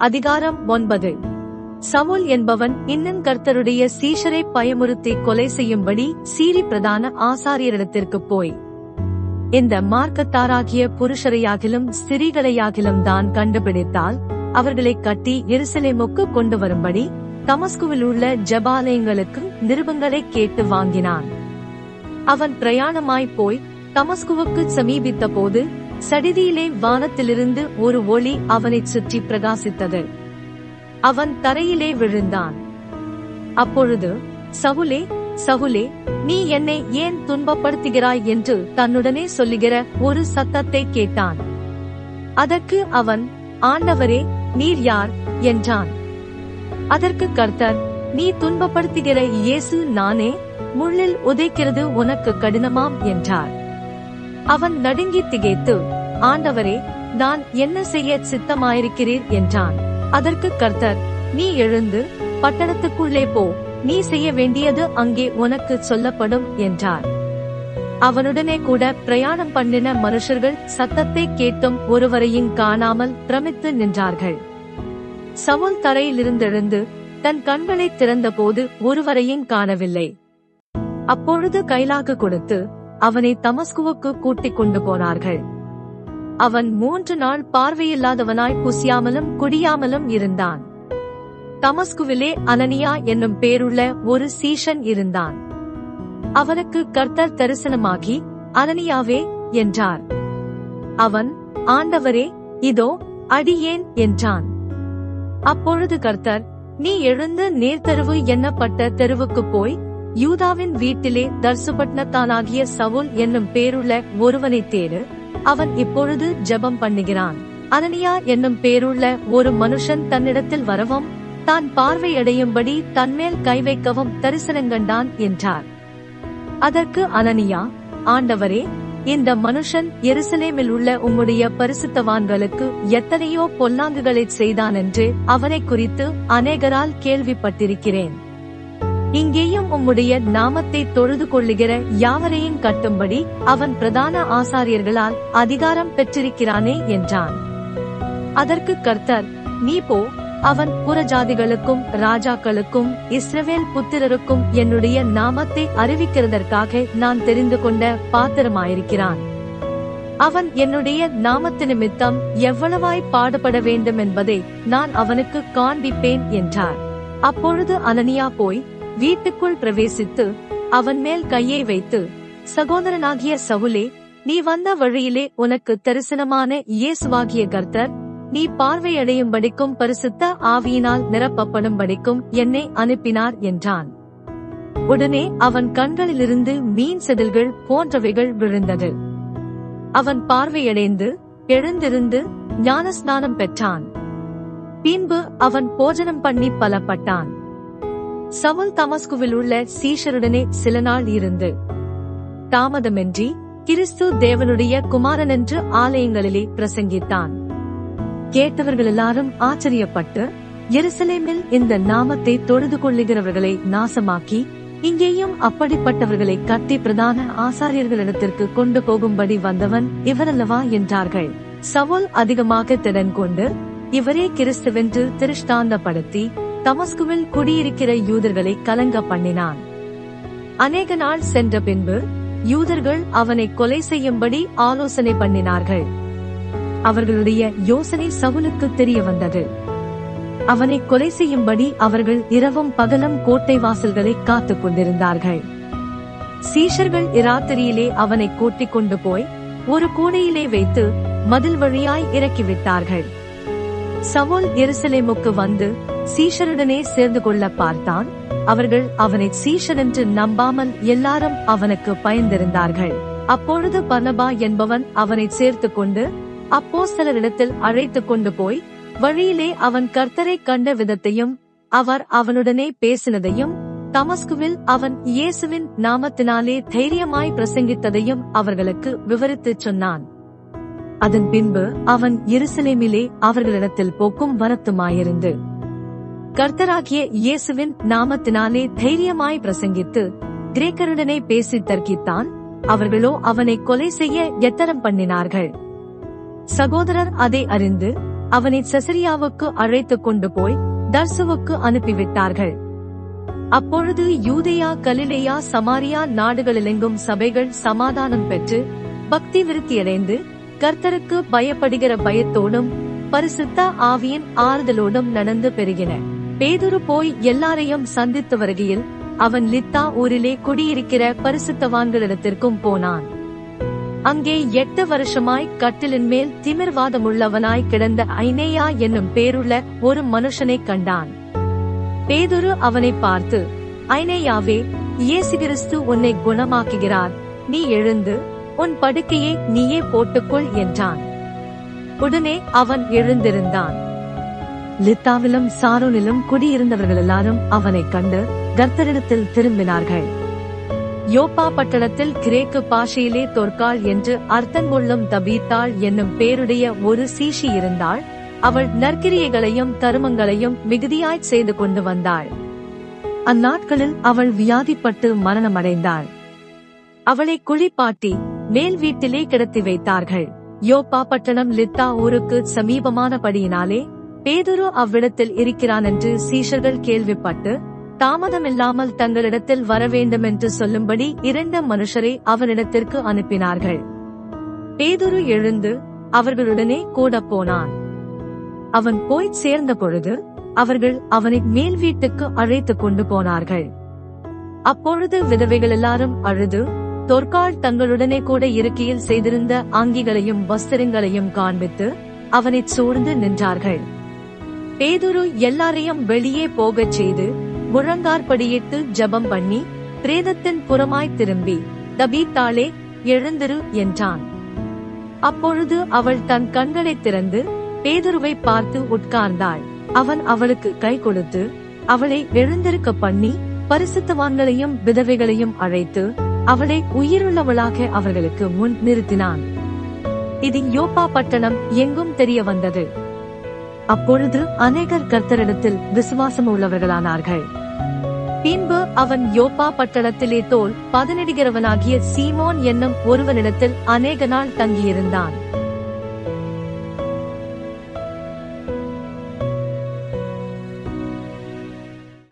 அதிகாரம் ஒன்பது. சமுல் என்பவன் இன்னும் கர்த்தருடைய சீஷரை பயமுறுத்தி கொலை செய்யும்படி சீரி பிரதான ஆசாரியரிடத்திற்கு போய் இந்த மார்க்கத்தாராகிய புருஷரையாகிலும் ஸ்திரீகளையாகிலும் தான் கண்டுபிடித்தால் அவர்களை கட்டி எருசலேமுக்கு கொண்டு வரும்படி தமஸ்குவில் உள்ள ஜபாலயங்களுக்கு நிருபங்களை கேட்டு வாங்கினான். அவன் பிரயாணமாய் போய் தமஸ்குவுக்கு சமீபித்த போது சடிதியிலே வானத்திலிருந்து ஒரு ஒளி அவனைச் சுற்றி பிரகாசித்தது. அவன் தரையிலே விழுந்தான். அப்பொழுது சவுலே சகுலே நீ என்னை ஏன் துன்பப்படுத்துகிறாய் என்று தன்னுடனே சொல்லுகிற ஒரு சத்தத்தை கேட்டான். அதற்கு அவன் ஆண்டவரே நீர் யார்? என்றான். அதற்கு கர்த்தர் நீ துன்பப்படுத்துகிற இயேசு நானே முள்ளில் உதைக்கிறது உனக்கு கடினமாம் என்றார். அவன் நடுங்கி திகைத்து ஆண்டவரே நான் என்ன செய்ய சித்தமாயிருக்கிறீர்? என்றான். அதற்கு கர்த்தர் நீ எழுந்து பட்டணத்துக்குள்ளே போ. நீ செய்ய வேண்டியது அங்கே உனக்கு சொல்லப்படும் என்றார். அவனுடனே கூட பிரயாணம் பண்ணின மனுஷர்கள் சத்தத்தை கேட்டும் ஒருவரையும் காணாமல் பிரமித்து நின்றார்கள். சவுல் தரையிலிருந்தெழுந்து தன் கண்களை திறந்தபோது ஒருவரையும் காணவில்லை. அப்பொழுது கைலாக்கு கொடுத்து அவனை தமஸ்குவுக்கு கூட்டிக் கொண்டு போனார்கள். அவன் மூன்று நாள் பார்வையில்லாதவனாய் புசியாமலும் குடியாமலும் இருந்தான். தமஸ்குவிலே அனனியா என்னும் பேருள்ள ஒரு சீஷன் இருந்தான். அவனுக்கு கர்த்தர் தரிசனமாகி அனனியாவே என்றார். அவன் ஆண்டவரே இதோ அடியேன் என்றான். அப்பொழுது கர்த்தர் நீ எழுந்து நேர்த்தெருவு என்னப்பட்ட தெருவுக்கு போய் யூதாவின் வீட்டிலே தர்சுபட்னத்தானாகிய சவுல் என்னும் பேருள்ள ஒருவனை தேடு. அவன் இப்பொழுது ஜெபம் பண்ணுகிறான். அனனியா என்னும் பேருள்ள ஒரு மனுஷன் தன்னிடத்தில் வரவும் தான் பார்வையடையும்படி தன்மேல் கை வைக்கவும் தரிசனங்கண்டான் என்றார். அதற்கு அனனியா ஆண்டவரே இந்த மனுஷன் எருசலேமில் உள்ள உம்முடைய பரிசுத்தவான்களுக்கு எத்தனையோ பொல்லாங்குகளை செய்தான் என்று அவனை குறித்து அநேகரால் கேள்விப்பட்டிருக்கிறேன். இங்கேயும் உம்முடைய நாமத்தை தொழுது கொள்ளுகிற யாவரையும் கட்டும்படி அவன் பிரதான ஆசாரியர்களால் அதிகாரம் பெற்றிருக்கிறானே என்றான். அதற்கு கர்த்தர் நீ போ அவன் புறஜாதிகளுக்கும் ராஜாக்களுக்கும் இஸ்ரவேல் புத்திரருக்கும் என்னுடைய நாமத்தை அறிவிக்கிறதற்காக நான் தெரிந்து கொண்ட பாத்திரமாயிருக்கிறான். அவன் என்னுடைய நாமத்து நிமித்தம் எவ்வளவாய் பாடுபட வேண்டும் என்பதை நான் அவனுக்கு காண்பிப்பேன் என்றார். அப்பொழுது அனனியா போய் வீட்டுக்குள் பிரவேசித்து அவன் மேல் கையை வைத்து சகோதரனாகிய சவுலே நீ வந்த வழியிலே உனக்கு தரிசனமான இயேசுவாகிய கர்த்தர் நீ பார்வையடையும்படிக்கும் பரிசுத்த ஆவியினால் நிரப்பப்படும்படிக்கும் என்னை அனுப்பினார் என்றான். உடனே அவன் கண்களிலிருந்து மீன் செதில்கள் போன்றவைகள் விழுந்தது. அவன் பார்வையடைந்து எழுந்திருந்து ஞானஸ்நானம் பெற்றான். பின்பு அவன் போஜனம் பண்ணி பலப்பட்டான். சவுல் தமஸ்குவில் உள்ள சீஷருடனே சில நாள் இருந்து. தாமதமின்றி கிறிஸ்து தேவனுடைய குமாரன் என்று ஆலயங்களிலே பிரசங்கித்தான். கேட்டவர்கள் எல்லாரும் ஆச்சரியப்பட்டு எருசலேமில் இந்த நாமத்தை தொழுது கொள்ளுகிறவர்களை நாசமாக்கி இங்கேயும் அப்படிப்பட்டவர்களை கட்டி பிரதான ஆசாரியர்களிடத்திற்கு கொண்டு போகும்படி வந்தவன் இவரல்லவா? என்றார்கள். சவுல் அதிகமாக திறன் கொண்டு இவரே கிறிஸ்துவென்று திருஷ்டாந்தப்படுத்தி தமஸ்குவில் குடியிருக்கிற யூதர்களை கலங்க பண்ணினான். அநேக நாள் சென்ற பின்பு யூதர்கள் அவனை கொலை செய்யும்படி ஆலோசனை பண்ணினார்கள். அவர்களுடைய யோசனை சவுலுக்கு தெரிய வந்தது. அவனை கொலை செய்யும்படி அவர்கள் இரவும் பகலும் கோட்டை வாசல்களை காத்துக் கொண்டிருந்தார்கள். சீஷர்கள் இராத்திரியிலே அவனை கூட்டிக் கொண்டு போய் ஒரு கூடையிலே வைத்து மதில் வழியாய் இறக்கிவிட்டார்கள். சவுல் எருசலேமுக்கு வந்து சீஷருடனே சேர்ந்து கொள்ள பார்த்தான். அவர்கள் அவனை சீஷன் என்று நம்பாமல் எல்லாரும் அவனுக்கு பயந்திருந்தார்கள். அப்பொழுது பனபா என்பவன் அவனை சேர்த்துக் கொண்டு அப்போ சிலரிடத்தில் அழைத்துக் கொண்டு போய் வழியிலே அவன் கர்த்தரை கண்ட விதத்தையும் அவர் அவனுடனே பேசினதையும் தமஸ்குவில் அவன் இயேசுவின் நாமத்தினாலே தைரியமாய் பிரசங்கித்ததையும் அவர்களுக்கு விவரித்துச் சொன்னான். அதன் பின்பு அவன் எருசலேமிலே அவர்களிடத்தில் போக்கும் வரத்துமாயிருந்து கர்த்தராகிய இயேசுவின் நாமத்தினாலே தைரியமாய் பிரசங்கித்து கிரேக்கருடனே பேசி தர்க்கித்தான். அவர்களோ அவனை கொலை செய்ய எத்தரம் பண்ணினார்கள்? சகோதரர் அதை அறிந்து அவனை செசரியாவுக்கு அழைத்துக் கொண்டு போய் தர்சுவுக்கு அனுப்பிவிட்டார்கள். அப்பொழுது யூதேயா கலிலேயா சமாரியா நாடுகளிலெங்கும் சபைகள் சமாதானம் பெற்று பக்தி விருத்தியடைந்து கர்த்தருக்கு பயப்படுகிற பயத்தோடும் பரிசுத்த ஆவியின் ஆறுதலோடும் நடந்து பெருகின. பேதுரு போய் எல்லாரையும் சந்தித்து வருகையில் அவன் லித்தா ஊரிலே குடியிருக்கிற பரிசுத்தவான்களிடத்திற்கும் போனான். அங்கே எட்டு வருஷமாய் கட்டிலின் மேல் திமிர்வாதமுள்ளவனாய் கிடந்த ஐனேயா என்னும் பேருள்ள ஒரு மனுஷனைக் கண்டான். பேதுரு அவனை பார்த்து ஐனேயாவே இயேசு கிறிஸ்து உன்னை குணமாக்குகிறார். நீ எழுந்து உன் படுக்கையை நீயே போட்டுக்கொள் என்றான். உடனே அவன் எழுந்திருந்தான். லித்தாவிலும் சாரோனிலும் குடியிருந்தவர்கள் எல்லாரும் அவனைக் கண்டு கர்த்தரிடத்தில் திரும்பினார்கள். யோப்பா பட்டணத்தில் கிரேக்கு பாஷையிலே தொற்காள் என்று அர்த்தங்கொள்ளும் தபீத்தாள் என்னும் பேருடைய ஒரு சீஷி இருந்தாள். அவள் நற்கிரியைகளையும் தருமங்களையும் மிகுதியாய் செய்து கொண்டு வந்தாள். அந்நாட்களில் அவள் வியாதிப்பட்டு மரணமடைந்தாள். அவளை குளிப்பாட்டி மேல் வீட்டிலே கிடத்தி வைத்தார்கள். யோப்பா பட்டணம் லித்தா ஊருக்கு சமீபமானபடியினாலே பேதுரு அவ்விடத்தில் இருக்கிறான் என்று சீஷர்கள் கேள்விப்பட்டு தாமதமில்லாமல் தங்களிடத்தில் வர வேண்டும் என்று சொல்லும்படி இரண்டு மனுஷரை அவனிடத்திற்கு அனுப்பினார்கள். பேதுரு எழுந்து அவர்களுடனே கூட போனான். அவன் போய்ச் சேர்ந்த பொழுது அவர்கள் அவனை மேல் வீட்டுக்கு அழைத்துக் கொண்டு போனார்கள். அப்பொழுது விதவைகள் எல்லாரும் அழுது தொற்கால் தங்களுடனே கூட இருக்கையில் செய்திருந்த ஆங்கிகளையும் வஸ்திரங்களையும் காண்பித்து அவனைச் சூழ்ந்து நின்றார்கள். பேதுரு எல்லாரையும் வெளியே போகச் செய்து முழங்கார்படியிட்டு ஜெபம் பண்ணி பிரேதத்தின் புறமாய் திரும்பி தபீத்தாளே எழுந்திரு என்றான். அப்பொழுது அவள் தன் கண்களைத் திறந்து பேதுருவை பார்த்து உட்கார்ந்தாள். அவன் அவளுக்கு கை கொடுத்து அவளை எழுந்திருக்க பண்ணி பரிசுத்தவான்களையும் விதவைகளையும் அழைத்து அவளை உயிருள்ளவளாக அவர்களுக்கு முன் நிறுத்தினான். இது யோப்பா பட்டணம் எங்கும் தெரிய வந்தது. அப்பொழுது அநேகர் கர்த்தரிடத்தில் விசுவாசம் உள்ளவர்களானார்கள். பின்பு அவன் யோப்பா பட்டணத்திலே தோல் பதனிடுகிறவனாகிய சீமோன் என்னும் ஒருவனிடத்தில் அநேக நாள் தங்கியிருந்தான்.